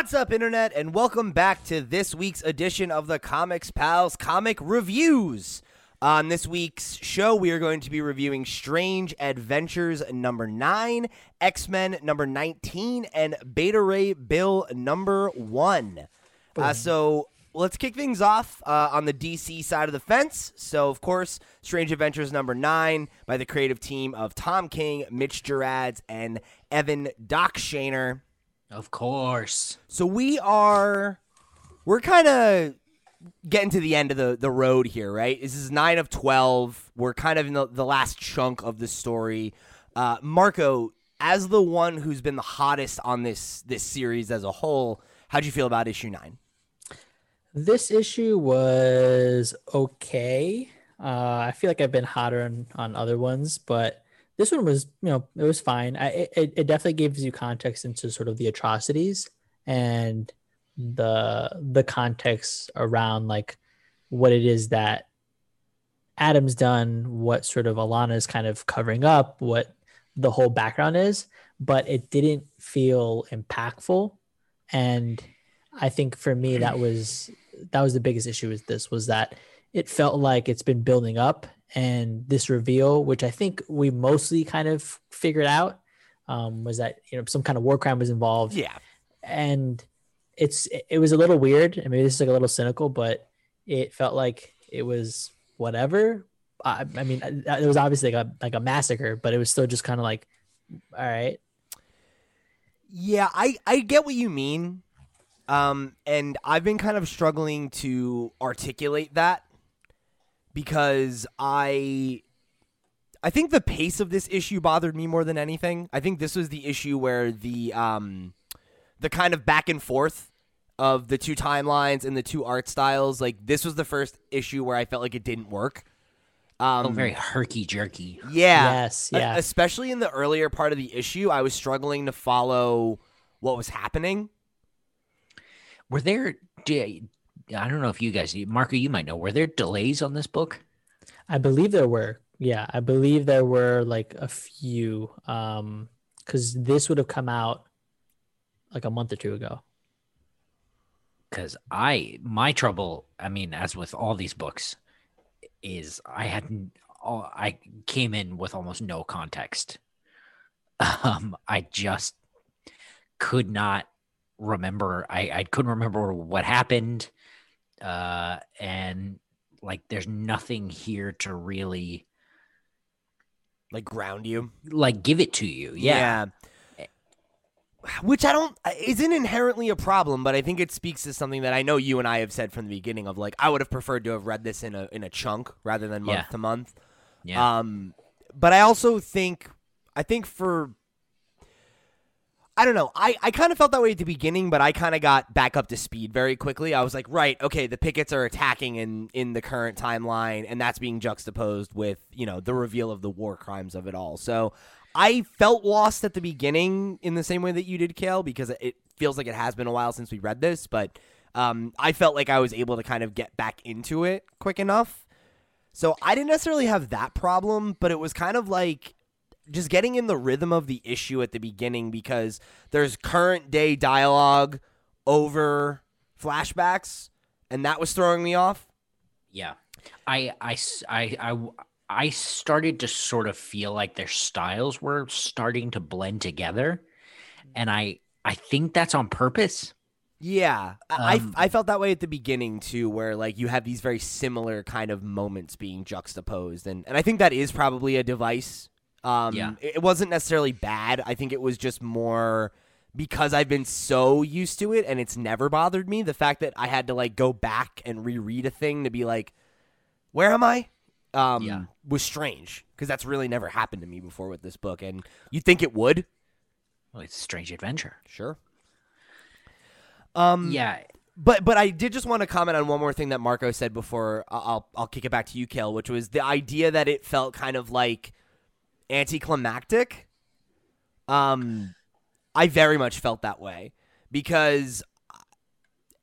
What's up, Internet, and welcome back to this week's edition of the Comics Pals Comic Reviews. On this week's show, we are going to be reviewing Strange Adventures number 9, X Men number 19, and Beta Ray Bill number 1. Uh, so let's kick things off uh, on the DC side of the fence. So, of course, Strange Adventures number 9 by the creative team of Tom King, Mitch Gerads, and Evan Doc Shaner. Of course. So we are we're kind of getting to the end of the, the road here, right? This is nine of twelve. We're kind of in the, the last chunk of the story. Uh, Marco, as the one who's been the hottest on this this series as a whole, how'd you feel about issue nine? This issue was okay. Uh, I feel like I've been hotter on, on other ones, but this one was, you know, it was fine. I, it, it definitely gives you context into sort of the atrocities and the the context around like what it is that Adam's done, what sort of Alana is kind of covering up, what the whole background is, but it didn't feel impactful. And I think for me that was that was the biggest issue with this was that it felt like it's been building up and this reveal, which I think we mostly kind of figured out, um, was that you know some kind of war crime was involved. Yeah, and it's it was a little weird. I mean, this is like a little cynical, but it felt like it was whatever. I, I mean, it was obviously like a like a massacre, but it was still just kind of like, all right. Yeah, I I get what you mean. Um, and I've been kind of struggling to articulate that because I I think the pace of this issue bothered me more than anything. I think this was the issue where the um the kind of back and forth of the two timelines and the two art styles, like this was the first issue where I felt like it didn't work. Um, oh, very herky jerky. Yeah. Yes. Yeah. especially in the earlier part of the issue, I was struggling to follow what was happening. Were there I don't know if you guys, Marco, you might know. Were there delays on this book? I believe there were. Yeah, I believe there were like a few. Um, because this would have come out like a month or two ago. Because I, my trouble, I mean, as with all these books, is I hadn't. I came in with almost no context. Um, I just could not remember. I, I couldn't remember what happened uh, and like there's nothing here to really like ground you, like give it to you. Yeah. yeah. Which I don't isn't inherently a problem, but I think it speaks to something that I know you and I have said from the beginning of like I would have preferred to have read this in a in a chunk rather than month yeah. to month. Yeah. Um, but I also think I think for I don't know. I, I kind of felt that way at the beginning, but I kind of got back up to speed very quickly. I was like, right, okay, the Pykkts are attacking in, in the current timeline, and that's being juxtaposed with, you know, the reveal of the war crimes of it all. So I felt lost at the beginning in the same way that you did, Cale, because it feels like it has been a while since we read this, but um, I felt like I was able to kind of get back into it quick enough. So I didn't necessarily have that problem, but it was kind of like just getting in the rhythm of the issue at the beginning because there's current day dialogue over flashbacks and that was throwing me off. Yeah. I i i i, I started to sort of feel like their styles were starting to blend together and i i think that's on purpose. Yeah, um, I I felt that way at the beginning too, where like you have these very similar kind of moments being juxtaposed, and and I think that is probably a device um, yeah. It wasn't necessarily bad. I think it was just more because I've been so used to it and it's never bothered me. The fact that I had to like go back and reread a thing to be like, where am I? Um, yeah. was strange because that's really never happened to me before with this book. And you'd think it would. Well, it's a strange adventure. Sure. Um, yeah. But but I did just want to comment on one more thing that Marco said before I'll I'll kick it back to you, Cale, which was the idea that it felt kind of like anticlimactic. Um, I very much felt that way because,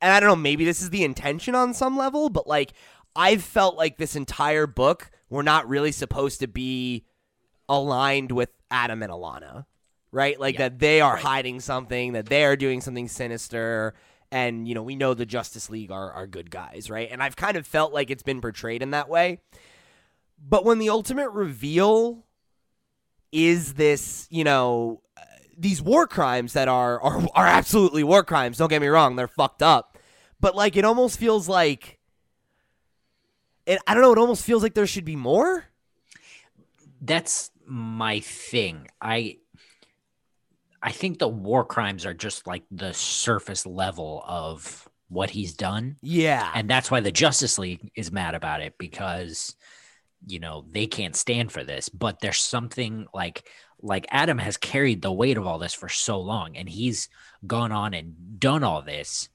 and I don't know, maybe this is the intention on some level, but like I've felt like this entire book we're not really supposed to be aligned with Adam and Alana, right? Like Yeah. that they are Right. hiding something, that they are doing something sinister. And, you know, we know the Justice League are, are good guys, right? And I've kind of felt like it's been portrayed in that way. But when the ultimate reveal is this, you know, these war crimes that are, are are absolutely war crimes. Don't get me wrong, they're fucked up. But like it almost feels like it I don't know, it almost feels like there should be more. that's my thing. I I think the war crimes are just like the surface level of what he's done. Yeah. And that's why the Justice League is mad about it because you know, they can't stand for this, but there's something like like Adam has carried the weight of all this for so long and he's gone on and done all this.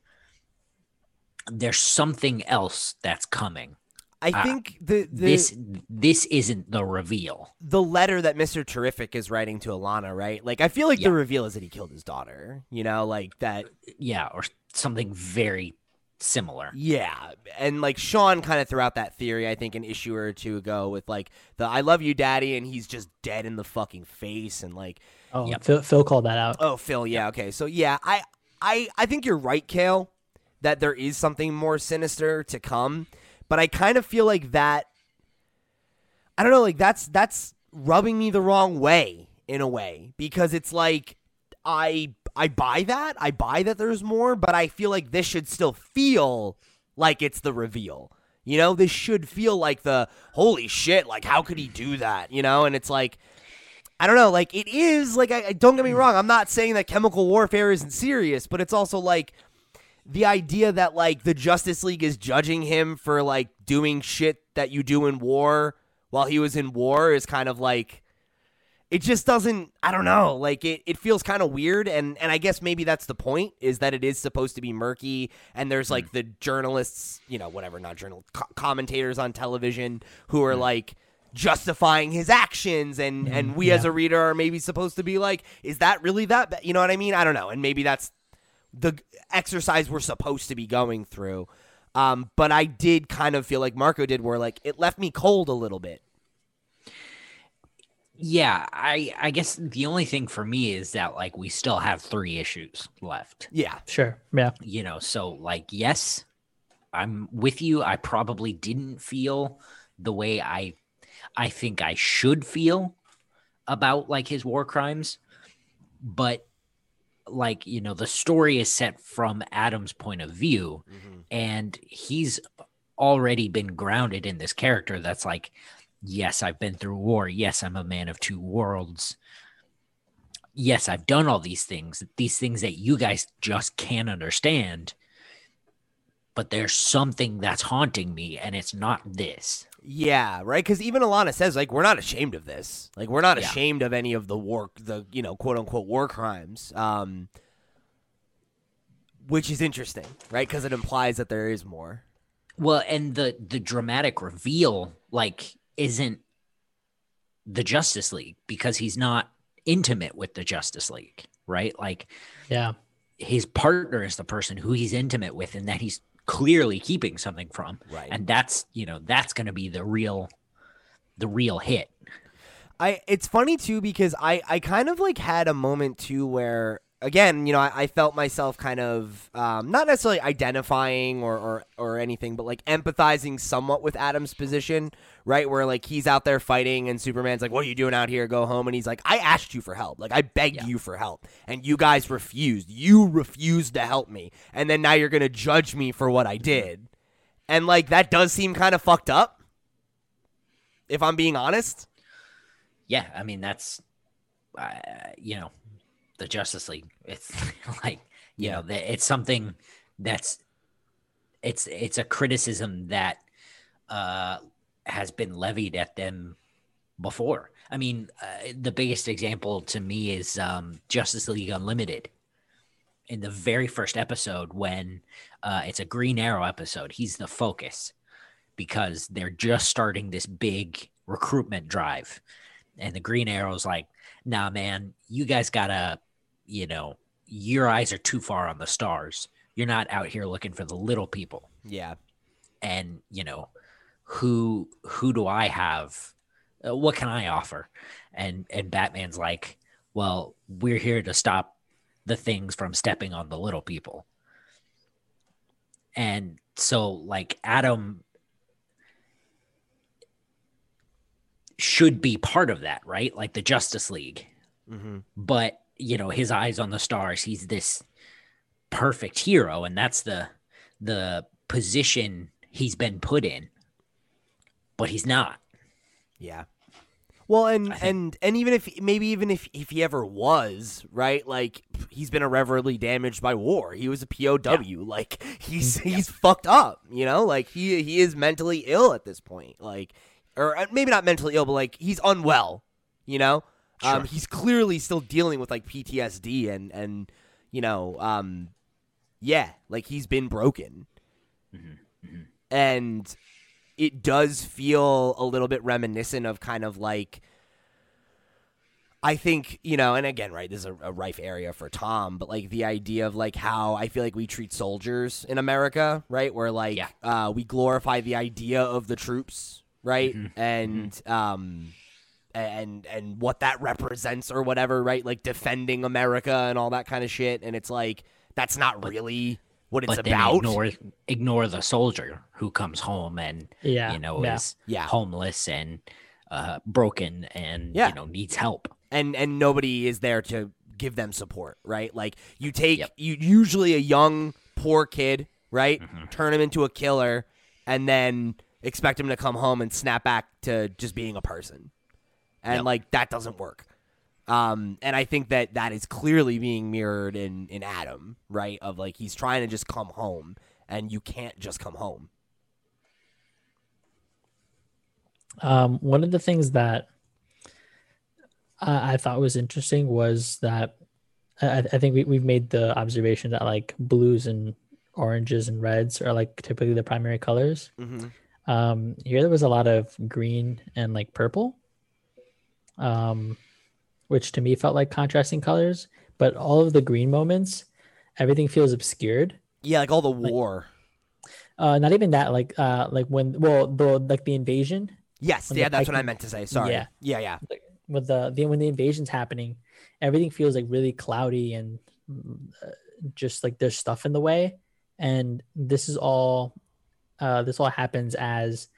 There's something else that's coming. I uh, think the, the this this isn't the reveal. the letter that Mr. Terrific is writing to Alana, right? Like I feel like Yeah. the reveal is that he killed his daughter. You know, like that Yeah, or something very similar. Yeah, and like Sean kind of threw out that theory, I think, an issue or two ago with like the "I love you, Daddy," and he's just dead in the fucking face, and like, Oh, Yep. Phil, Phil called that out. oh, Phil, yeah, okay, so yeah, I, I, I think you're right, Cale, that there is something more sinister to come, but I kind of feel like that. I don't know, like that's that's rubbing me the wrong way in a way because it's like I I buy that. I buy that there's more, but I feel like this should still feel like it's the reveal. You know, this should feel like the holy shit, like how could he do that? You know, and it's like I don't know, like it is like I, don't get me mm. wrong, I'm not saying that chemical warfare isn't serious, but it's also like the idea that like the Justice League is judging him for like doing shit that you do in war while he was in war is kind of like it just doesn't i don't know like it, it feels kind of weird and and i guess maybe that's the point is that it is supposed to be murky and there's like hmm. the journalists you know whatever not journal co- commentators on television who are hmm. like justifying his actions and hmm. and we as a reader are maybe supposed to be like is that really that ba-? you know what i mean? I don't know and maybe that's the exercise we're supposed to be going through. Um but i did kind of feel like marco did where like it left me cold a little bit Yeah, I I guess the only thing for me is that like we still have three issues left. yeah Sure. Yeah. You know, so like yes, I'm with you. I probably didn't feel the way I I think I should feel about like his war crimes, but like, you know, the story is set from Adam's point of view mm-hmm. and he's already been grounded in this character that's like yes i've been through war yes i'm a man of two worlds yes i've done all these things these things that you guys just can't understand but there's something that's haunting me and it's not this Yeah, right. Because even Alana says like we're not ashamed of this. Like we're not Yeah. ashamed of any of the war, the you know quote unquote war crimes. Um, which is interesting, right? Because it implies that there is more. well and the the dramatic reveal like isn't the justice league because he's not intimate with the justice league right like Yeah. his partner is the person who he's intimate with and that he's clearly keeping something from Right. and that's you know that's going to be the real the real hit I it's funny too because I I kind of like had a moment too where again you know I, I felt myself kind of um, not necessarily identifying or, or or anything but like empathizing somewhat with Adam's position right? Where like he's out there fighting and Superman's like what are you doing out here? Go home. And he's like I asked you for help. Like I begged Yeah. you for help. And you guys refused. You refused to help me. And then now you're gonna judge me for what I did. And like that does seem kind of fucked up if I'm being honest. Yeah i mean that's uh, you know the justice league. It's like you Yeah. know it's something that's it's it's a criticism that uh has been levied at them before. I mean uh, the biggest example to me is um justice league unlimited. In the very first episode when uh it's a green arrow episode he's the focus because they're just starting this big recruitment drive. And the green arrow's like nah man you guys gotta you know your eyes are too far on the stars. You're not out here looking for the little people. Yeah. And you know who who do i have? Uh, what can i offer? And and batman's like well, we're here to stop the things from stepping on the little people. And so, like, Adam should be part of that, right? Like the Justice League. Mm-hmm. But, you know, his eyes on the stars, he's this perfect hero. And that's the, the position he's been put in, but he's not. Yeah. Well, and and and even if maybe even if if he ever was right, like he's been irreparably damaged by war. He was a POW. Like he's he's fucked up. You know, like he he is mentally ill at this point. Like, or uh, maybe not mentally ill, but like he's unwell. You know, um, he's clearly still dealing with like PTSD and and you know, um, yeah, like he's been broken, and it does feel a little bit reminiscent of kind of like I think, you know, and again, right, this is a, a rife area for Tom, but like the idea of like how I feel like we treat soldiers in America, right? Where like Yeah. uh, we glorify the idea of the troops, right? And um and and what that represents or whatever, right? Like defending America and all that kind of shit. And it's like that's not really what it's but then about. ignore ignore the soldier who comes home and Yeah, you know yeah. is Yeah. homeless and uh, broken and Yeah. you know needs help. and and nobody is there to give them support, right? Like you take Yep. you usually a young poor kid, right? Mhm. Turn him into a killer and then expect him to come home and snap back to just being a person. And Yep. like that doesn't work. Um and I think that that is clearly being mirrored in in Adam, right? Of like he's trying to just come home and you can't just come home. Um, one of the things that I, I thought was interesting was that I, I think we, we've made the observation that like blues and oranges and reds are like typically the primary colors. Mhm. Um, here there was a lot of green and like purple, um, which to me felt like contrasting colors. But all of the green moments, everything feels obscured. Yeah, like all the war. Uh, not even that, like uh, like when well the like the invasion yes, yeah, the that's what I meant to say. Sorry. Yeah. yeah. yeah. with the, the when the invasion's happening, everything feels like really cloudy and uh, just like there's stuff in the way. And this is all, uh, this all happens as,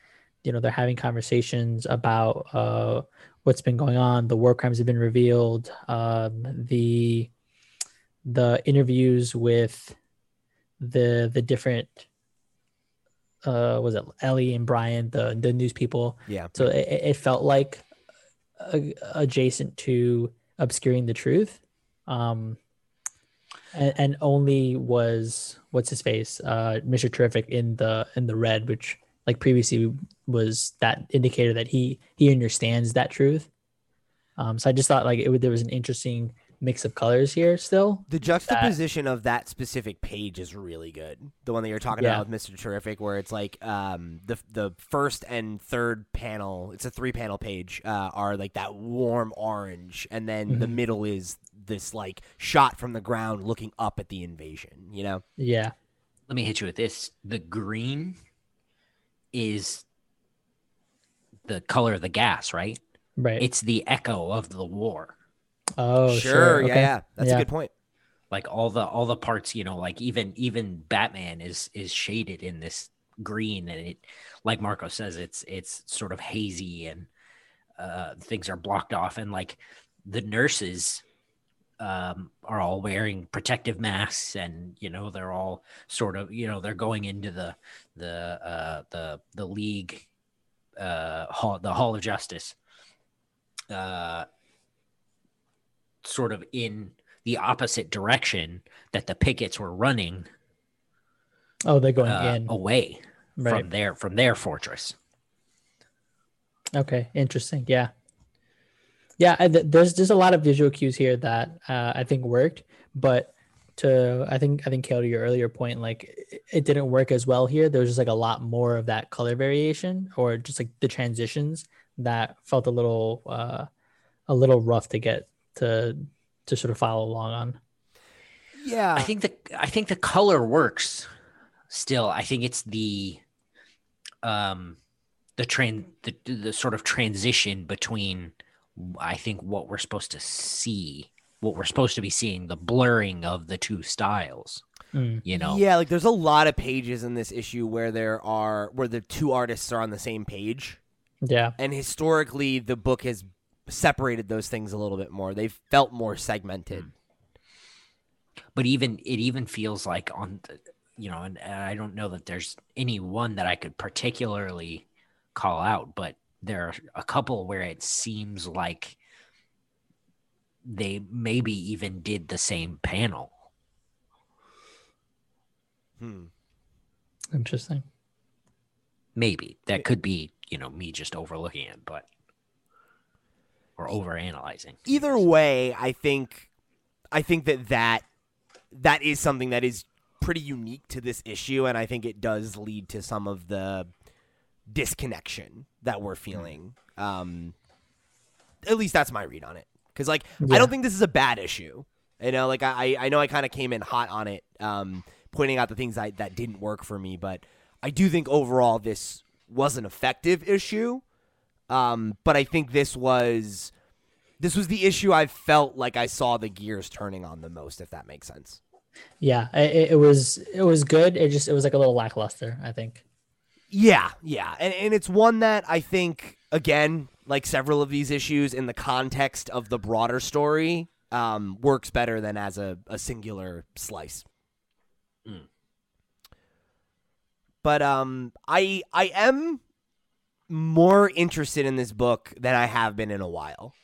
you know, they're having conversations about uh, what's been going on. The war crimes have been revealed. Um, the the interviews with the the different uh was it Ellie and Brian the the news people Yeah. so it, it felt like a, adjacent to obscuring the truth um and, and only was what's his face uh mr terrific in the in the red which like previously was that indicator that he he understands that truth um so i just thought like it would there was an interesting mix of colors here still The juxtaposition of that specific page is really good. The one that you're talking Yeah. about with Mr. Terrific, where it's like um, the the first and third panel, it's a three panel page, uh, are like that warm orange, and then the Mhm. middle is this like shot from the ground looking up at the invasion. You know? yeah Let me hit you with this. The green is the color of the gas, right? right It's the echo of the war. oh sure, sure, yeah, okay. yeah, that's Yeah. a good point. Like all the all the parts, you know, like even even Batman is is shaded in this green and it like Marco says it's it's sort of hazy and uh things are blocked off and like the nurses um are all wearing protective masks and you know they're all sort of you know they're going into the the uh the the league uh hall the hall of justice uh sort of in the opposite direction that the Pykkts were running oh they're going uh, in. away right. from their from their fortress. Okay, interesting. Yeah, yeah. There's there's a lot of visual cues here that uh, I think worked, but to I think I think Cale, to your earlier point, like it, it didn't work as well here. There was just like a lot more of that color variation, or just like the transitions that felt a little uh, a little rough to get to to sort of follow along on. Yeah, I think the I think the color works still. I think it's the um the train the the sort of transition between I think what we're supposed to see, what we're supposed to be seeing, the blurring of the two styles. Mm. You know, Yeah, like there's a lot of pages in this issue where there are where the two artists are on the same page, Yeah. and historically the book has separated those things a little bit more. They've felt more segmented. but even it even feels like on, the, you know, and, and I don't know that there's any one that I could particularly call out, but there are a couple where it seems like they maybe even did the same panel. Hmm. Interesting. Maybe that could be, you know, me just overlooking it, but or over analyzing. Either way, I think I think that that that is something that is pretty unique to this issue, and I think it does lead to some of the disconnection that we're feeling. Um, at least that's my read on it. Because like I don't think this is a bad issue. You know, like I I know I kind of came in hot on it, um, pointing out the things that that didn't work for me, but I do think overall this was an effective issue. Um, but I think this was this was the issue I felt like I saw the gears turning on the most, if that makes sense. Yeah. It, it was it was good. It just it was like a little lackluster. I think. Yeah, yeah. And and it's one that I think again, like several of these issues in the context of the broader story, um, works better than as a, a singular slice. Mm. But um I I am more interested in this book than I have been in a while.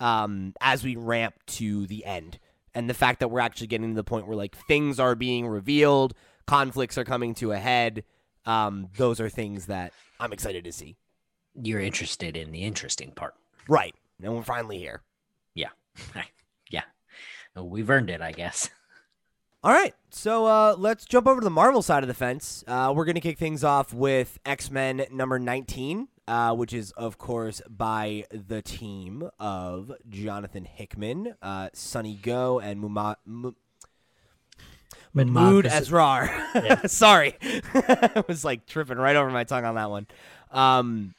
Um, as we ramp to the end. And the fact that we're actually getting to the point where like things are being revealed, conflicts are coming to a head. Um, those are things that I'm excited to see. You're interested in the interesting part. Right. And we're finally here. Yeah. yeah. We've earned it, I guess. All right. So uh, let's jump over to the Marvel side of the fence. Uh, we're going to kick things off with X Men number 19, uh, which is, of course, by the team of Jonathan Hickman, uh, Sunny Gho, and Muma- M- Mahmud Asrar. Yeah. Sorry. I was like tripping right over my tongue on that one. Um,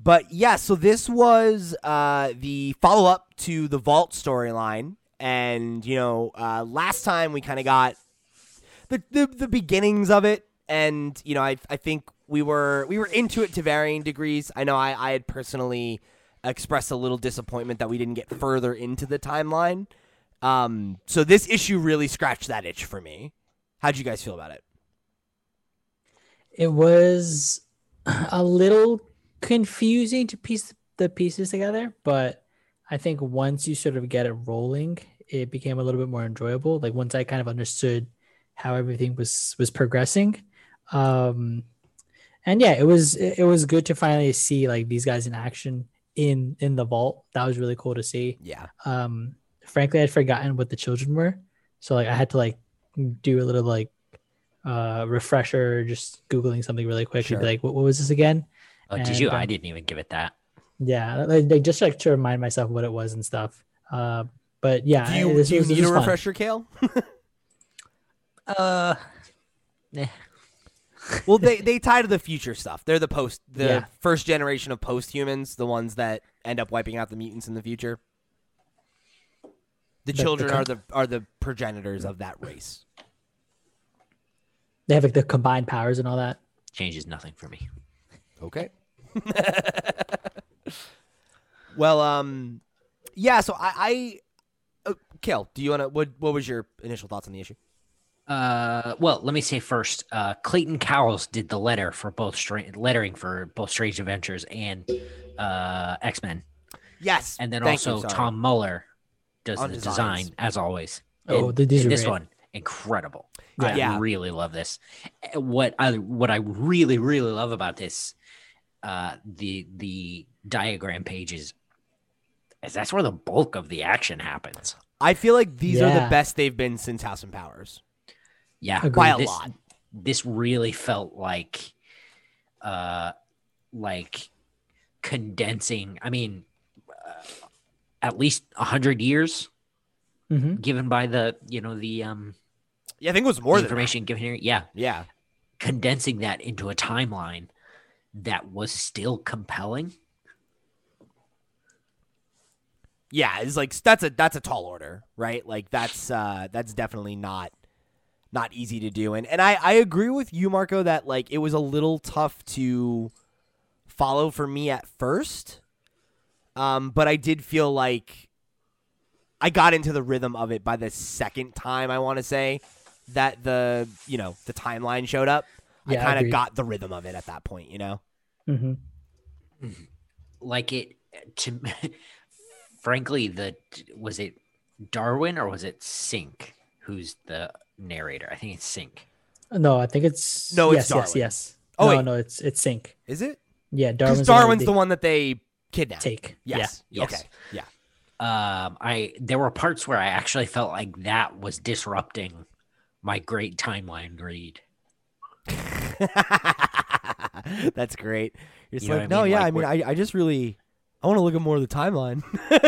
but yeah, so this was uh, the follow up to the Vault storyline. And, you know, uh, last time we kind of got the, the, the beginnings of it. And, you know, I, I think we were we were into it to varying degrees. I know I, I had personally expressed a little disappointment that we didn't get further into the timeline. Um, so this issue really scratched that itch for me. How'd you guys feel about it? it was a little confusing to piece the pieces together, but I think once you sort of get it rolling, it became a little bit more enjoyable. Like once I kind of understood how everything was was progressing. Um and yeah, it was it it was good to finally see like these guys in action in in the vault. That was really cool to see. Yeah. Um frankly I'd forgotten what the children were. So like I had to like do a little like uh refresher just googling something really quick Sure. and be like what, what was this again Oh, did you? uh, I didn't even give it that. yeah like, just like to remind myself what it was and stuff uh but yeah Do you, this do you need a was fun. refresher, Cale? Uh, well, they they tie to the future stuff. They're the post, the Yeah. first generation of post humans, the ones that end up wiping out the mutants in the future. The the children com- are the are the progenitors of that race. they have like the combined powers and all that changes nothing for me. Okay. well, um, yeah. So I, I uh, Cale, do you want to? What What was your initial thoughts on the issue? Uh, well, let me say first, uh, Clayton Cowles did the letter for both stra- lettering for both Strange Adventures and uh, X Men, Yes, and then thank also sorry. Tom Muller does On the designs. design as always. Oh, And- th- these are this great. one incredible. Yeah. I Yeah. really love this. Uh, What I what I really really love about this, uh, the the diagram pages, is that's where the bulk of the action happens. I feel like these are the best they've been since House and Powers. Yeah, Agreed. By a this, lot. This really felt like, uh, like condensing. I mean, uh, at least a hundred years hmm given by the you know the um Yeah, I think it was more the than information given here. Yeah, Yeah, condensing that into a timeline that was still compelling. yeah, it's like that's a that's a tall order, right? Like that's uh that's definitely not not easy to do. And and I I agree with you Marco that like it was a little tough to follow for me at first. Um but I did feel like I got into the rhythm of it by the second time I want to say that the, you know, the timeline showed up. Yeah, I kind of got the rhythm of it at that point, you know. hmm like it to frankly the was it darwin or was it Synch who's the narrator i think it's Synch No, I think it's No, it's yes, yes, Darwin. yes. Oh, no, wait. no, it's it's Synch. Is it? Yeah, Darwin's Darwin's the the one one that they kidnapped. they take. Yes. Yes. Okay. Yeah. um i there were parts where i actually felt like that was disrupting my great timeline read That's great. You're You like, I no, yeah. Like, I mean, I, I just really, I want to look at more of the timeline.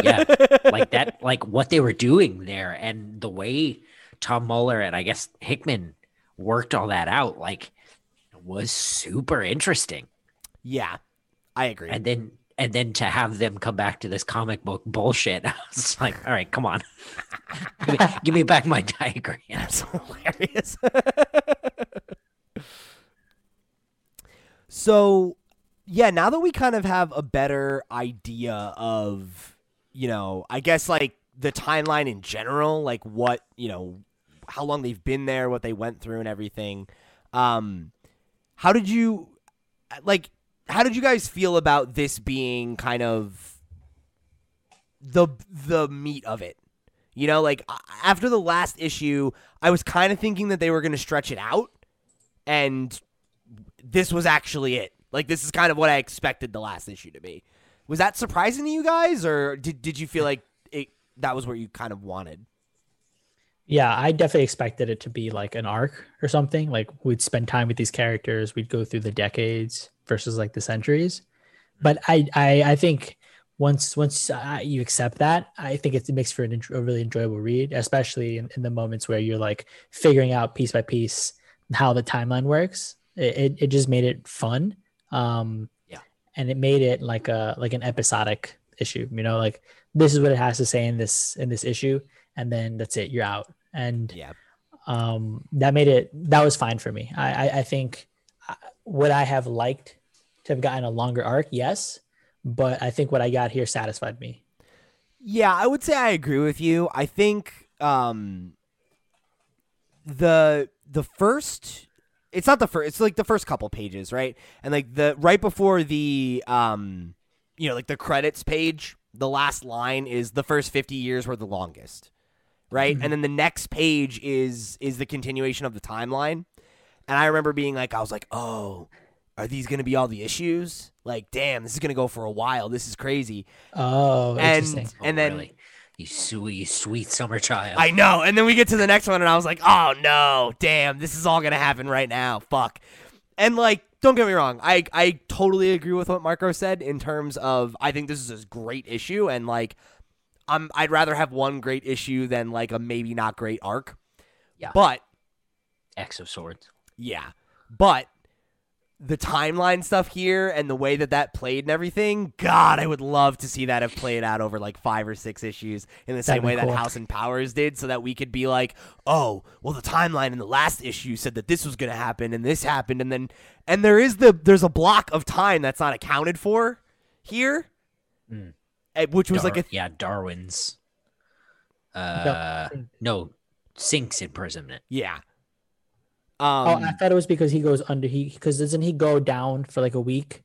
yeah like that like what they were doing there and the way tom muller and i guess hickman worked all that out like was super interesting yeah, I agree. and then and then to have them come back to this comic book bullshit i was like all right come on give, me, give me back my diagram That's hilarious. so, yeah, now that we kind of have a better idea of, you know, I guess like the timeline in general, like what, you know, how long they've been there, what they went through and everything. Um how did you like how did you guys feel about this being kind of the the meat of it? You know, like after the last issue, I was kind of thinking that they were going to stretch it out, and this was actually it. Like this is kind of what I expected the last issue to be. Was that surprising to you guys, or did did you feel like it that was what you kind of wanted? Yeah, I definitely expected it to be like an arc or something. Like we'd spend time with these characters, we'd go through the decades versus like the centuries. But I, I, I think once once uh, you accept that, I think it makes for an, a really enjoyable read, especially in, in the moments where you're like figuring out piece by piece how the timeline works. It, it, it just made it fun. Um, Yeah. and it made it like a like an episodic issue. You know, like this is what it has to say in this in this issue, and then that's it. You're out. And Yeah, um, that made it that was fine for me. I, I, I think uh, would I have liked to have gotten a longer arc? Yes, but I think what I got here satisfied me. yeah, I would say I agree with you. I think um, the the first it's not the first it's like the first couple pages right and like the right before the um you know like the credits page the last line is the first 50 years were the longest right and then the next page is is the continuation of the timeline and i remember being like i was like oh are these gonna be all the issues like damn this is gonna go for a while this is crazy Oh, And- interesting. Oh, and Oh, then- really? you sweet, you sweet summer child. I know. And then we get to the next one, and I was like, oh no, damn, this is all gonna happen right now. Fuck. And like, don't get me wrong, I I totally agree with what Marco said in terms of I think this is a great issue, and like, I'm I'd rather have one great issue than like a maybe not great arc. Yeah. But X of Swords. yeah, but the timeline stuff here and the way that that played and everything, God, I would love to see that have played out over like five or six issues in the same That'd way that. House and Powers did, so that we could be like, oh, well, the timeline in the last issue said that this was going to happen and this happened, and then and there is the there's a block of time that's not accounted for here, Mm. eh, which was Dar- like a yeah, Darwin's. Uh, no, Synch's imprisonment. yeah. Oh, Um, I thought it was because he goes under he because doesn't he go down for like a week?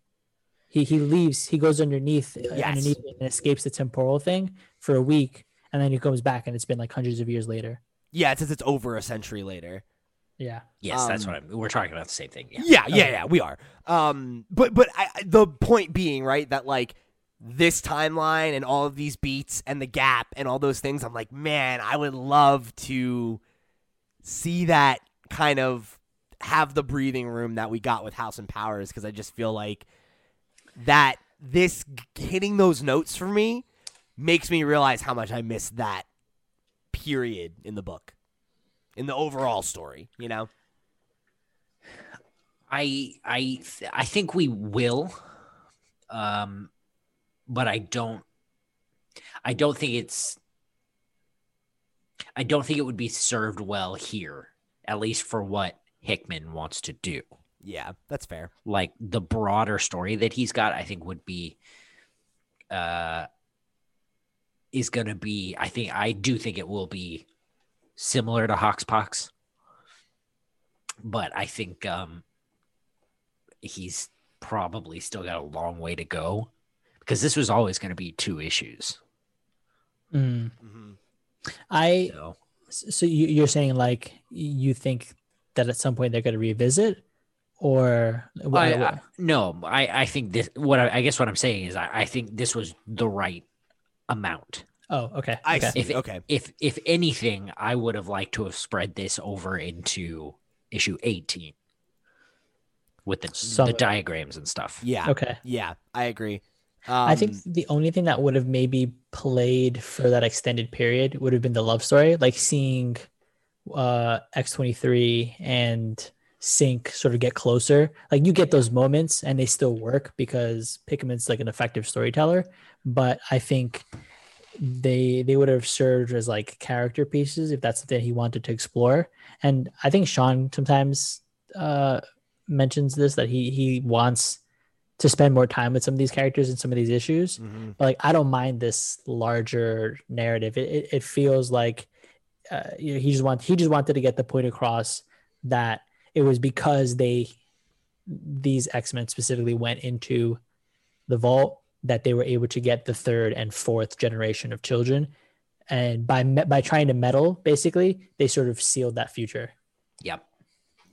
He he leaves. He goes underneath uh, Yes. underneath it and escapes the temporal thing for a week, and then he comes back, and it's been like hundreds of years later. yeah, it says it's over a century later. Yeah. Yeah. Yes, that's Um, what I'm. We're talking about the same thing. Yeah. Yeah, yeah, Okay. yeah, we are. Um, but but I, I- the point being, right, that like this timeline and all of these beats and the gap and all those things, I'm like, man, I would love to see that kind of have the breathing room that we got with House and Powers because I just feel like that this hitting those notes for me makes me realize how much I missed that period in the book, in the overall story. You know? I I I think we will, um, but I don't. I don't think it's. I don't think it would be served well here, at least for what Hickman wants to do. Yeah, that's fair. Like the broader story that he's got, I think would be, uh, is going to be. I think I do think it will be similar to Hoxpox, but I think um, he's probably still got a long way to go because this was always going to be two issues. Mm. hmm I So so you, you're saying like you think that at some point they're going to revisit, or what, I, I, no, I, I think this. What I, I guess what I'm saying is I, I think this was the right amount. oh, okay, I okay. see. If it- okay. If if anything, I would have liked to have spread this over into issue 18 with the Some- the diagrams and stuff. Yeah. okay. Yeah, I agree. Um, I think the only thing that would have maybe played for that extended period would have been the love story, like seeing uh X23 and Synch sort of get closer. Like you get those moments and they still work because Hickman's like an effective storyteller, but I think they they would have served as like character pieces if that's something he wanted to explore. And I think Sean sometimes uh mentions this that he he wants to spend more time with some of these characters and some of these issues. mhm. But like I don't mind this larger narrative. It it, it feels like uh, you know, he just want he just wanted to get the point across that it was because they these X Men specifically went into the vault that they were able to get the third and fourth generation of children, and by by trying to meddle, basically they sort of sealed that future. Yep.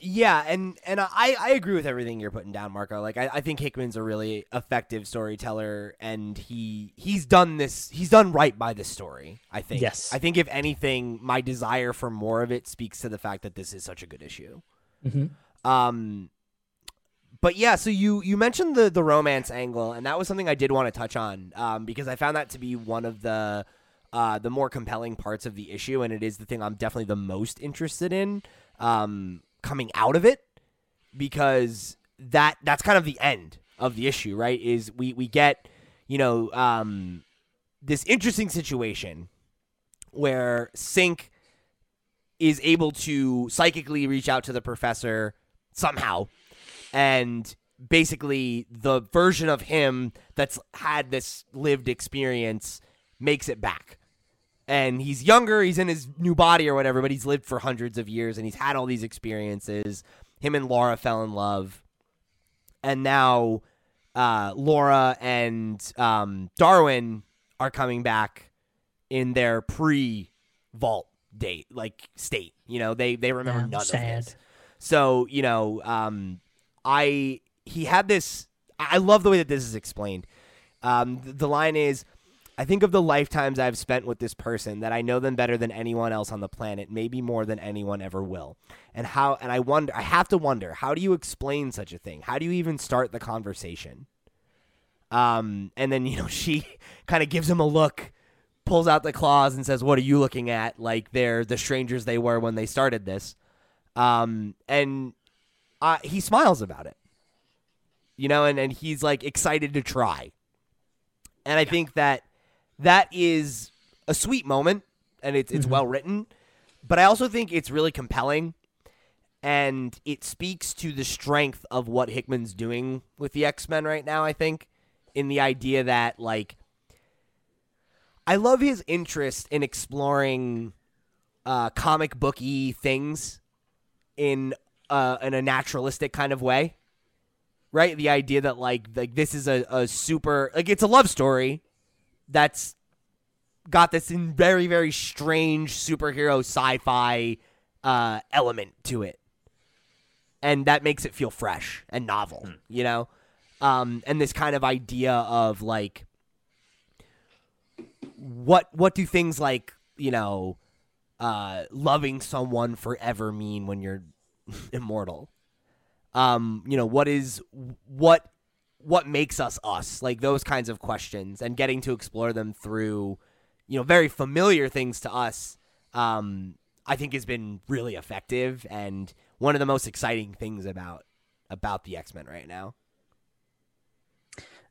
Yeah, and and I I agree with everything you're putting down, Marco. Like I, I think Hickman's a really effective storyteller, and he he's done this. He's done right by this story. I think. Yes. I think if anything, my desire for more of it speaks to the fact that this is such a good issue. Mhm. Um, but yeah, so you you mentioned the the romance angle, and that was something I did want to touch on, um, because I found that to be one of the uh, the more compelling parts of the issue, and it is the thing I'm definitely the most interested in um, coming out of it, because that that's kind of the end of the issue, right? Is we we get you know um, this interesting situation where Synch is able to psychically reach out to the professor somehow and basically the version of him that's had this lived experience makes it back and he's younger he's in his new body or whatever but he's lived for hundreds of years and he's had all these experiences. Him and laura fell in love. And now uh, laura and um, darwin are coming back in their pre vault date like state you know they they remember Yeah, none of sad. this. So you know um i he had this i love the way that this is explained. Um the line is i think of the lifetimes i've spent with this person that i know them better than anyone else on the planet maybe more than anyone ever will. And how and i wonder i have to wonder how do you explain such a thing? How do you even start the conversation? Um and then you know she kind of gives him a look pulls out the claws and says, "What are you looking at?" Like they're the strangers they were when they started this, um, and uh, he smiles about it, you know, and and he's like excited to try, and I think that that is a sweet moment, and it's it's well written, but I also think it's really compelling. And it speaks to the strength of what Hickman's doing with the X Men right now, I think, in the idea that, like, I love his interest in exploring uh, comic booky things in uh, in a naturalistic kind of way. Right, the idea that like like this is a, a super like it's a love story that's got this in very very strange superhero sci-fi uh, element to it, and that makes it feel fresh and novel. You know, um, and this kind of idea of like what what do things like you know uh loving someone forever mean when you're immortal? Um you know what is what what makes us us like those kinds of questions and getting to explore them through you know very familiar things to us um i think has been really effective and one of the most exciting things about about the x-men right now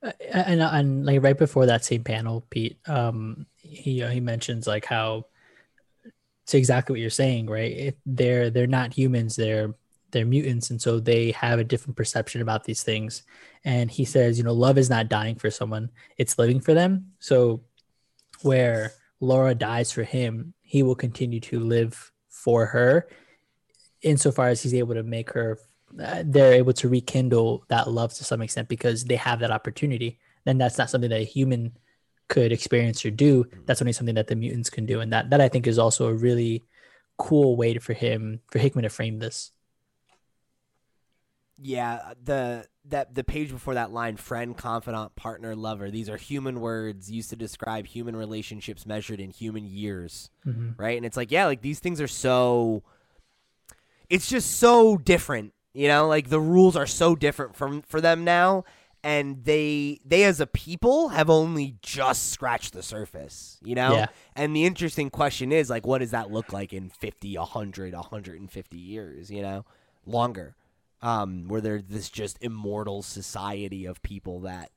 Uh, and and like right before that same panel, Pete, um, he he mentions like how it's exactly what you're saying, right? They're they're not humans; they're they're mutants, and so they have a different perception about these things. And he says, you know, love is not dying for someone; it's living for them. So, where Laura dies for him, he will continue to live for her, insofar as he's able to make her. Uh, they're able to rekindle that love to some extent because they have that opportunity. And that's not something that a human could experience or do. That's only something that the mutants can do, and that that I think is also a really cool way for him for Hickman to frame this. Yeah, the that the page before that line, friend, confidant, partner, lover. These are human words used to describe human relationships measured in human years, Mm-hmm. right? And it's like, yeah, like these things are so. It's just so different, you know. Like the rules are so different from for them now, and they they as a people have only just scratched the surface, you know. Yeah. And the interesting question is like, what does that look like in 50, 100, 150 years, you know, longer? Um, where they're this just immortal society of people that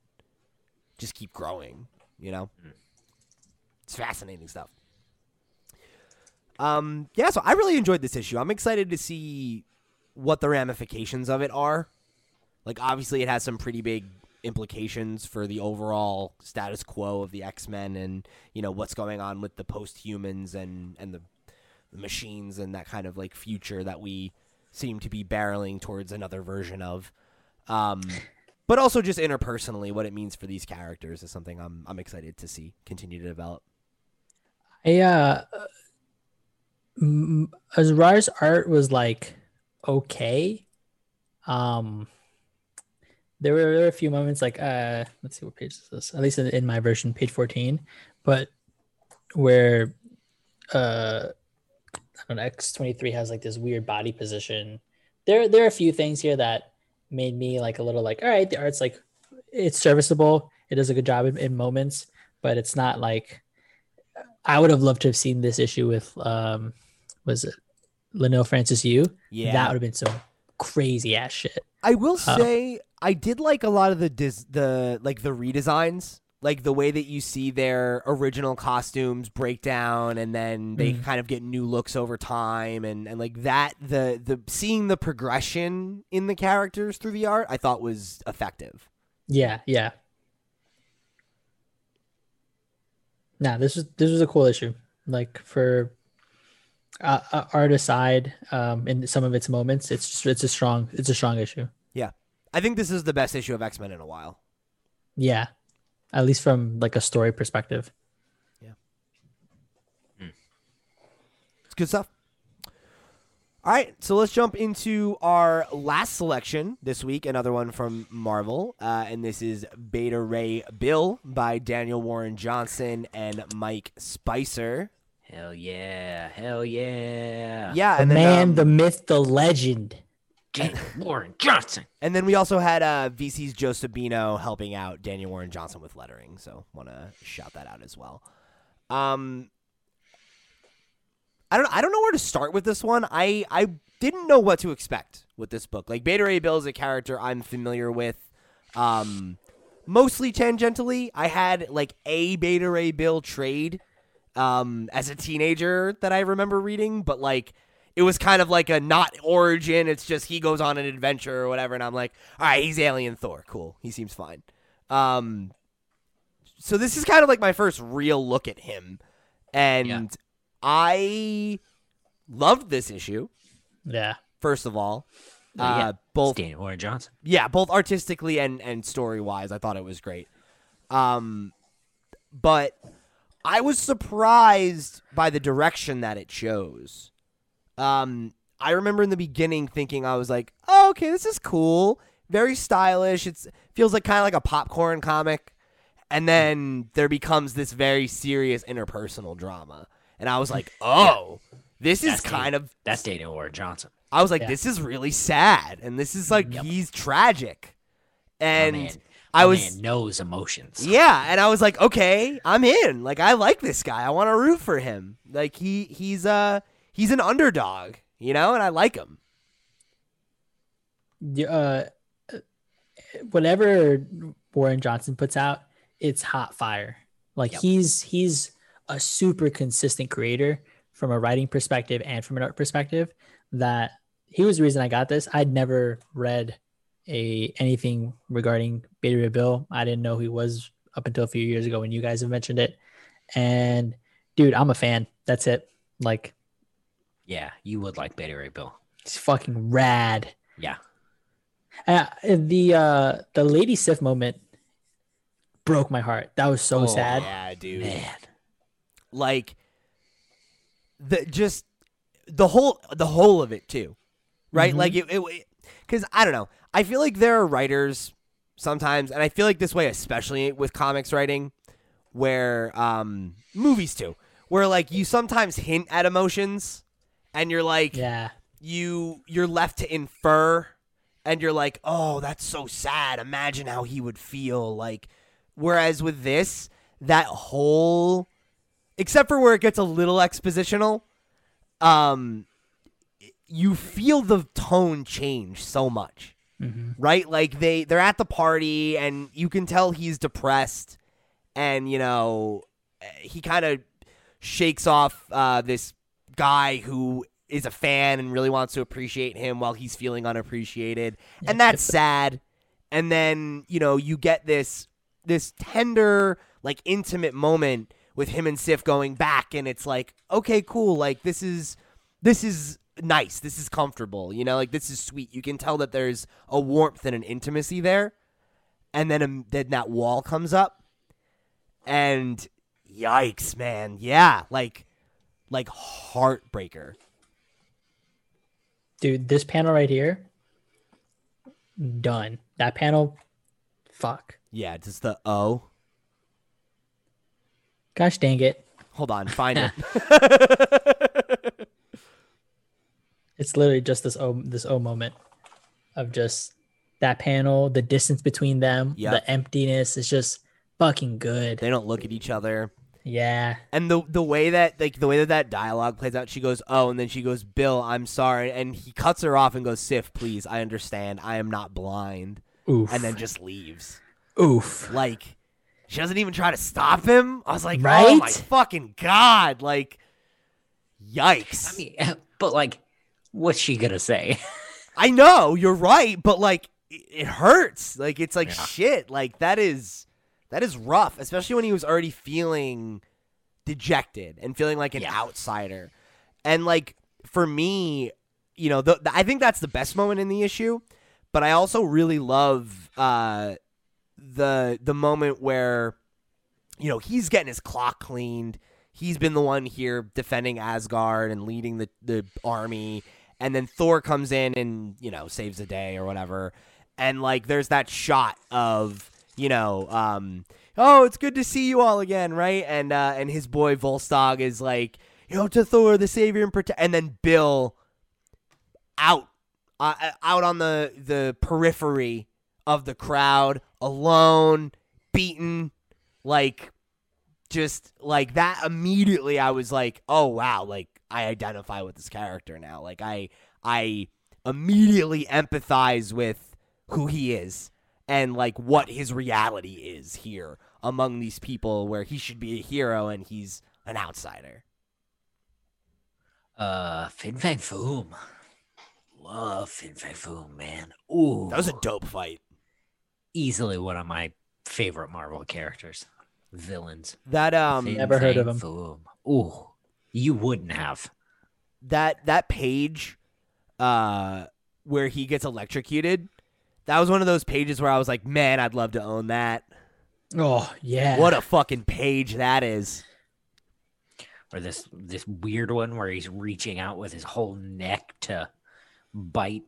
just keep growing, you know? It's fascinating stuff. Um, yeah, so I really enjoyed this issue. I'm excited to see what the ramifications of it are. Like, obviously, it has some pretty big implications for the overall status quo of the X Men and you know what's going on with the post humans and and the, the machines and that kind of like future that we seem to be barreling towards another version of. Um, but also just interpersonally, what it means for these characters is something I'm I'm excited to see continue to develop. I uh, Asrar's art was like okay. Um, there were, there were a few moments like uh, let's see what page is this? At least in, in my version, page fourteen, but where uh, I don't know, X twenty three has like this weird body position. There there are a few things here that made me like a little like all right, the art's like it's serviceable. It does a good job in, in moments, but it's not like I would have loved to have seen this issue with um was it Leinil Francis Yu. Yeah, That would have been some crazy ass shit. I will Uh, say I did like a lot of the dis- the like the redesigns, like the way that you see their original costumes break down and then they Mhm. kind of get new looks over time and and like that the the seeing the progression in the characters through the art I thought was effective. Yeah, yeah. Nah, this was this was a cool issue. Like for uh, uh, art aside, um, in some of its moments, it's just it's a strong it's a strong issue. Yeah, I think this is the best issue of X-Men in a while. Yeah, at least from like a story perspective. Yeah. It's good stuff. All right, so let's jump into our last selection this week. Another one from Marvel, uh, and this is Beta Ray Bill by Daniel Warren Johnson and Mike Spicer. Hell yeah. Hell yeah. Yeah, The and then man, um, the myth, the legend. Jane Warren Johnson. and then we also had uh, VC's Joe Sabino helping out Daniel Warren Johnson with lettering. So want to shout that out as well. Um, I don't I don't know where to start with this one. I I didn't know what to expect with this book. Like Beta Ray Bill is a character I'm familiar with, um, mostly tangentially. I had like a Beta Ray Bill trade, um, as a teenager that I remember reading, but like it was kind of like a not origin. It's just he goes on an adventure or whatever, and I'm like, all right, he's Alien Thor. Cool, he seems fine. Um, so this is kind of like my first real look at him, and Yeah. I loved this issue. Yeah, First of all, Oh, yeah. uh, both Daniel Warren Johnson. yeah, both artistically and and story wise, I thought it was great. Um, but I was surprised by the direction that it chose. Um, I remember in the beginning thinking I was like, "Oh, okay, this is cool, very stylish. It's feels like kind of like a popcorn comic." And then there becomes this very serious interpersonal drama, and I was like, "Oh, this is That's kind of That's Daniel Warren Johnson. I was like, Yeah. this is really sad, and this is like Yep. he's tragic, and man, I was man knows emotions. yeah, and I was like, okay, I'm in. Like, I like this guy. I want to root for him. Like he he's uh he's an underdog, you know, and I like him. Uh, whenever Warren Johnson puts out, it's hot fire. Like Yep. he's he's a super consistent creator from a writing perspective and from an art perspective. That he was the reason I got this. I'd never read a anything regarding Beta Ray Bill. I didn't know who he was up until a few years ago when you guys have mentioned it. And dude, I'm a fan. That's it. Like Yeah, you would like Beta Ray Bill. it's fucking rad. Yeah. Uh, the uh the Lady Sif moment broke my heart. That was so Oh, sad. Yeah, dude. Man. Like the just the whole the whole of it too, right? Mhm. Like it, it because I don't know. I feel like there are writers sometimes, and I feel like this way, especially with comics writing, where um movies too, where like you sometimes hint at emotions, and you're like, Yeah. you you're left to infer and you're like oh that's so sad. Imagine how he would feel. Like whereas with this that whole except for where it gets a little expositional um you feel the tone change so much. Hmm right? Like they they're at the party and you can tell he's depressed and you know he kind of shakes off uh, this guy who is a fan and really wants to appreciate him while he's feeling unappreciated. And that's sad. And then you know you get this this tender like intimate moment with him and Sif going back and it's like okay cool like this is this is nice. This is comfortable you know like this is sweet. You can tell that there's a warmth and an intimacy there. And then um, then that wall comes up. And yikes man. Yeah like like heartbreaker Dude, this panel right here, done. That panel, fuck. yeah just the o Gosh dang it. hold on find it It's literally just this O this O moment of just that panel, the distance between them, Yep. the emptiness is just fucking good. they don't look at each other Yeah. and the the way that like the way that that dialogue plays out she goes oh and then she goes bill i'm sorry and he cuts her off and goes sif please i understand i am not blind Oof. and then just leaves oof. like she doesn't even try to stop him i was like oh my Right? fucking god like yikes I mean, but like, what's she gonna say? I know you're right, but like it, it hurts. Like it's like Yeah. shit. Like that is that is rough, especially when he was already feeling dejected and feeling like an Yeah. outsider. And like for me, you know, the, the- I think that's the best moment in the issue. But I also really love uh, the the moment where you know he's getting his clock cleaned. He's been the one here defending Asgard and leading the the army, and then Thor comes in and you know saves the day or whatever. And like, there's that shot of you know, um, oh, it's good to see you all again, right? And uh, and his boy Volstagg is like, you know, to Thor, the savior and protect. And then Bill out, uh, out on the the periphery of the crowd, alone, beaten, like just like that. Immediately, I was like, oh wow, like I identify with this character now. Like I I immediately empathize with who he is and like what his reality is here among these people where he should be a hero and he's an outsider. Uh, Fin Fang Foom. Love Fin Fang Foom, man. Ooh, That was a dope fight. easily one of my favorite Marvel characters, villains. That um Fin Never heard of him. Foom. Ooh, you wouldn't have. that that page uh where he gets electrocuted that was one of those pages where i was like man i'd love to own that Oh yeah. what a fucking page that is Or this this weird one where he's reaching out with his whole neck to bite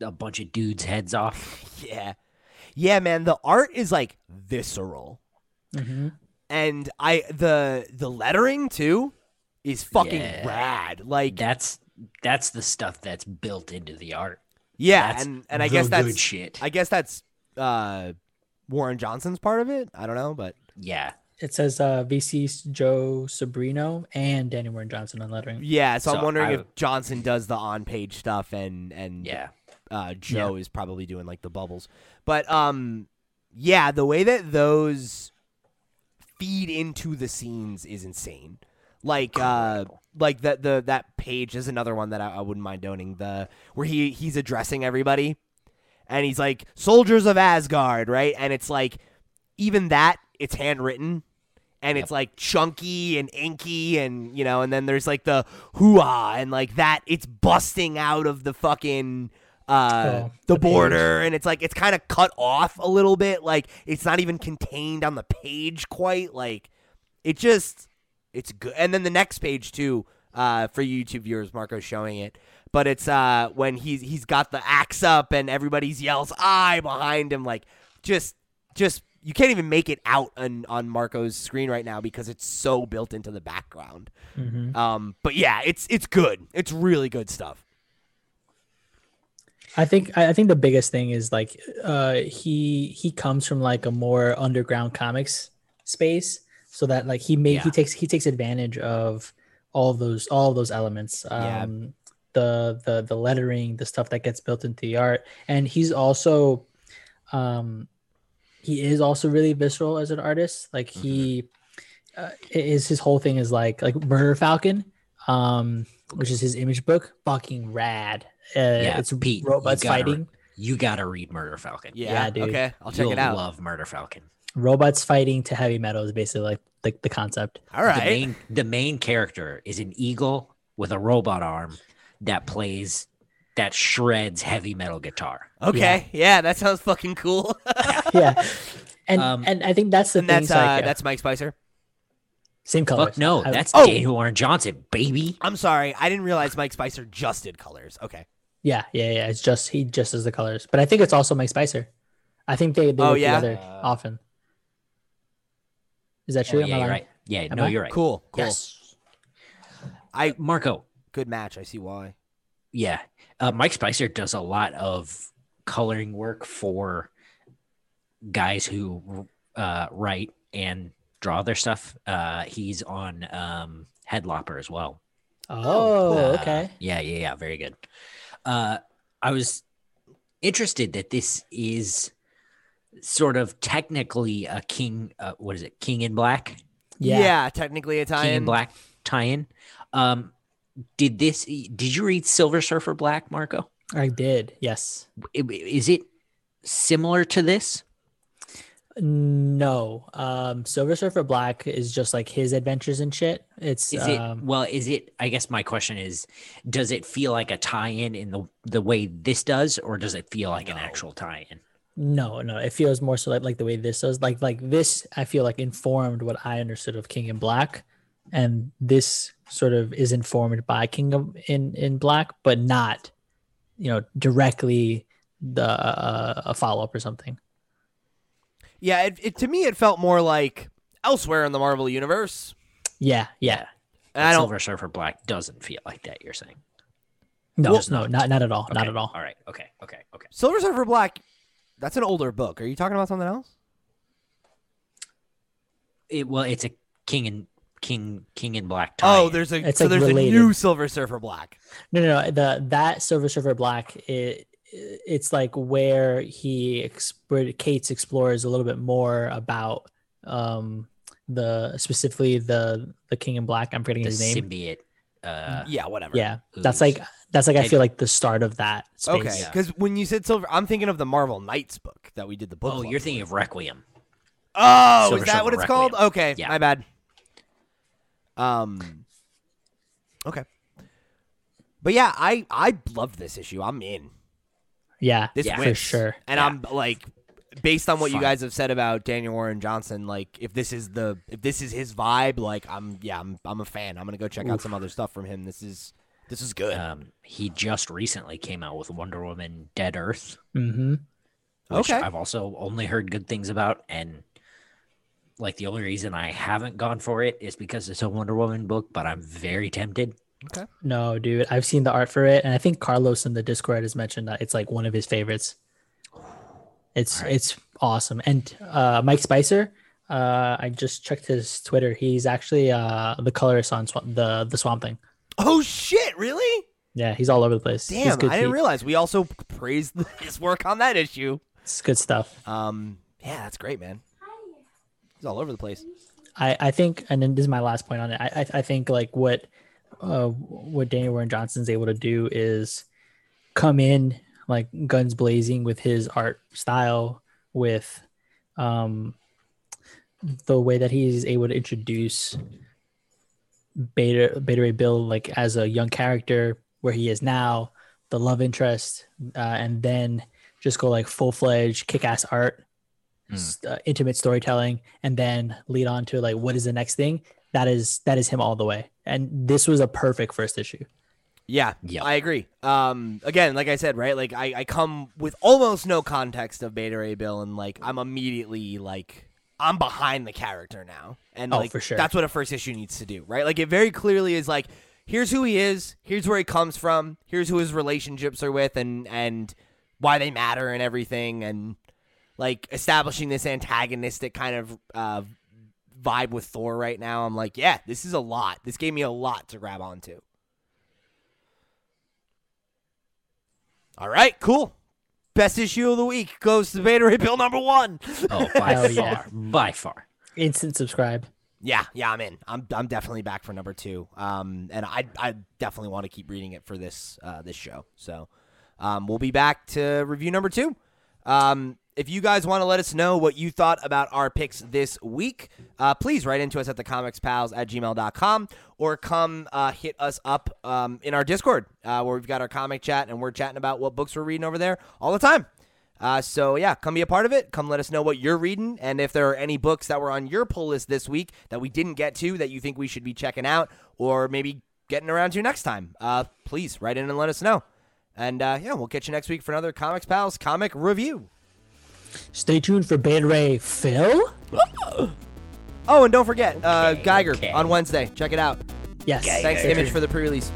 a bunch of dudes' heads off. yeah yeah man the art is like visceral Mhm. and i the the lettering too is fucking Yeah. rad like That's that's the stuff that's built into the art. Yeah That's and and i guess that's good shit. i guess that's uh warren johnson's part of it i don't know but yeah, It says uh, VC Joe Sabino and Danny Warren Johnson on lettering. yeah so, i'm wondering I- if johnson does the on-page stuff and and yeah. uh, Joe is probably doing like the bubbles. But um, yeah, the way that those feed into the scenes is insane. Like uh like that the that page is another one that I, I wouldn't mind owning. The where he he's addressing everybody. And he's like soldiers of Asgard, right? And it's like even that it's handwritten. And it's like chunky and inky and you know and then there's like the hoo-ah and like that it's busting out of the fucking uh Oh, the, the page. border. And it's like it's kind of cut off a little bit. Like it's not even contained on the page quite. Like it just it's good. And then the next page too uh for youtube viewers marco's showing it. But it's uh when he's he's got the axe up and everybody's yells i behind him like just just you can't even make it out on on marco's screen right now because it's so built into the background. Mhm. um but yeah it's it's good. It's really good stuff. I think I I think the biggest thing is like uh he he comes from like a more underground comics space so that like he made he takes he takes advantage of all of those all of those elements Yeah. um the the the lettering the stuff that gets built into the art and he's also um he is also really visceral as an artist like he uh, is his whole thing is like like murder falcon um which is his image book fucking rad uh, Yeah, it's Pete, you robots gotta fighting You gotta read Murder Falcon. yeah, Yeah, dude. okay i'll check You'll it out Love Murder Falcon. Robots fighting to heavy metal is basically like the, the concept. All right. The right main the main character is an eagle with a robot arm that plays that shreds heavy metal guitar. okay. Yeah. that sounds fucking cool. Yeah. And Um, and i think that's the and thing that's so, like, uh that's mike spicer. Same color Fuck no, that's Oh! Daniel Warren Johnson, baby. i'm sorry. I didn't realize mike spicer just did colors. Okay. Yeah yeah yeah. It's just he just does the colors. But i think it's also mike spicer. I think they, they Oh, work yeah? together Uh, often is that true Oh, yeah, I you're lying? right. Yeah, Am no, I? you're right. cool cool Yes. i Marco, good match i see why yeah. Uh, Mike Spicer does a lot of coloring work for guys who uh, write and draw their stuff. Uh, he's on um, Headlopper as well. oh Uh, okay Yeah, yeah, yeah. Very good. Uh, I was interested that this is sort of technically a King. Uh, what is it? King in Black. yeah, technically a tie-in in Black tie-in. Um, did this? Did you read Silver Surfer Black, Marco? i did yes Is it similar to this? no um silver surfer black is just like his adventures and shit it's Is it um, well? Is it? I guess my question is, does it feel like a tie-in in the the way this does, or does it feel like an actual tie-in? No, no, it feels more so like, like the way this does. Like like this, I feel like informed what I understood of King in Black, and this sort of is informed by King of in in Black, but not, you know, directly the uh, a follow up or something. yeah it, it to me it felt more like elsewhere in the marvel universe Yeah, yeah. and i don't Silver Surfer Black doesn't feel like that. You're saying? No, Well- no, not not at all, not at all. All right. Okay. Okay. Okay. silver surfer black that's an older book are you talking about something else It, well, it's a King and King King in Black. oh tie-in. there's a It's, so like, there's related. a new silver surfer black No, no, no. The that Silver Surfer Black, it it's like where he ex- where Cates explores a little bit more about um the specifically the the King in Black. I'm forgetting the his name. symbiote. Uh, yeah whatever yeah, that's like that's like I And- feel like the start of that space. okay Yeah. because when you said silver i'm thinking of the marvel knights book that we did the book oh, you're for. thinking of Requiem. Oh, Silver is that what Surfer it's called? Okay, Yeah. my bad. Um, okay, but yeah, I I love this issue. I'm in. Yeah, This Yeah, for sure. and Yeah. I'm like, based on what you guys have said about Daniel Warren Johnson, like if this is the if this is his vibe, like I'm yeah, I'm I'm a fan. I'm gonna go check out some other stuff from him. This is this is good. Um, he just recently came out with Wonder Woman Dead Earth, Mm-hmm. which Okay. I've also only heard good things about. And like the only reason I haven't gone for it is because it's a Wonder Woman book, but I'm very tempted. Okay. No, dude, I've seen the art for it, and I think Carlos in the Discord has mentioned that it's like one of his favorites. It's Alright. it's awesome, and uh, Mike Spicer. Uh, I just checked his Twitter. He's actually uh, the colorist on Swa- the the Swamp Thing. Oh shit, really? Yeah, he's all over the place. Damn. I didn't he- realize we also praised his work on that issue. it's good stuff. Um, Yeah, that's great, man. He's all over the place. I, I think, and then this is my last point on it. I, I, I think like what, uh, what Daniel Warren Johnson's able to do is come in like guns blazing with his art style, with, um, the way that he's able to introduce Beta Beta Ray Bill like as a young character where he is now, the love interest, uh, and then just go like full fledged kick ass art, s- uh, intimate storytelling, and then lead on to like what is the next thing. That is that is him all the way, and this was a perfect first issue. Yeah, Yep. I agree. Um, again, like I said, right? Like I, I come with almost no context of Beta Ray Bill, and like I'm immediately like I'm behind the character now, and Oh, like for sure. that's what a first issue needs to do, right? Like it very clearly is like here's who he is, here's where he comes from, here's who his relationships are with, and and why they matter and everything, and like establishing this antagonistic kind of uh, vibe with Thor right now. I'm like, yeah, this is a lot. This gave me a lot to grab onto. All right, cool. Best issue of the week goes to Beta Ray Bill number one. Oh, by Hell far, yeah. by far. Instant subscribe. Yeah, yeah, I'm in. I'm I'm definitely back for number two. Um, and I I definitely want to keep reading it for this uh this show. So, um, we'll be back to review number two. Um, if you guys want to let us know what you thought about our picks this week, uh, please write into us at thecomicspals at gmail.com or come uh, hit us up um, in our Discord uh, where we've got our comic chat and we're chatting about what books we're reading over there all the time. Uh, so yeah, come be a part of it. Come let us know what you're reading, and if there are any books that were on your pull list this week that we didn't get to that you think we should be checking out, or maybe getting around to next time. Uh, please write in and let us know. And uh, yeah, we'll catch you next week for another Comics Pals comic review. Stay tuned for Beta Ray Phil. Oh, and don't forget uh, Geiger okay. on Wednesday. Check it out. Yes. Thanks, Image, for the pre-release.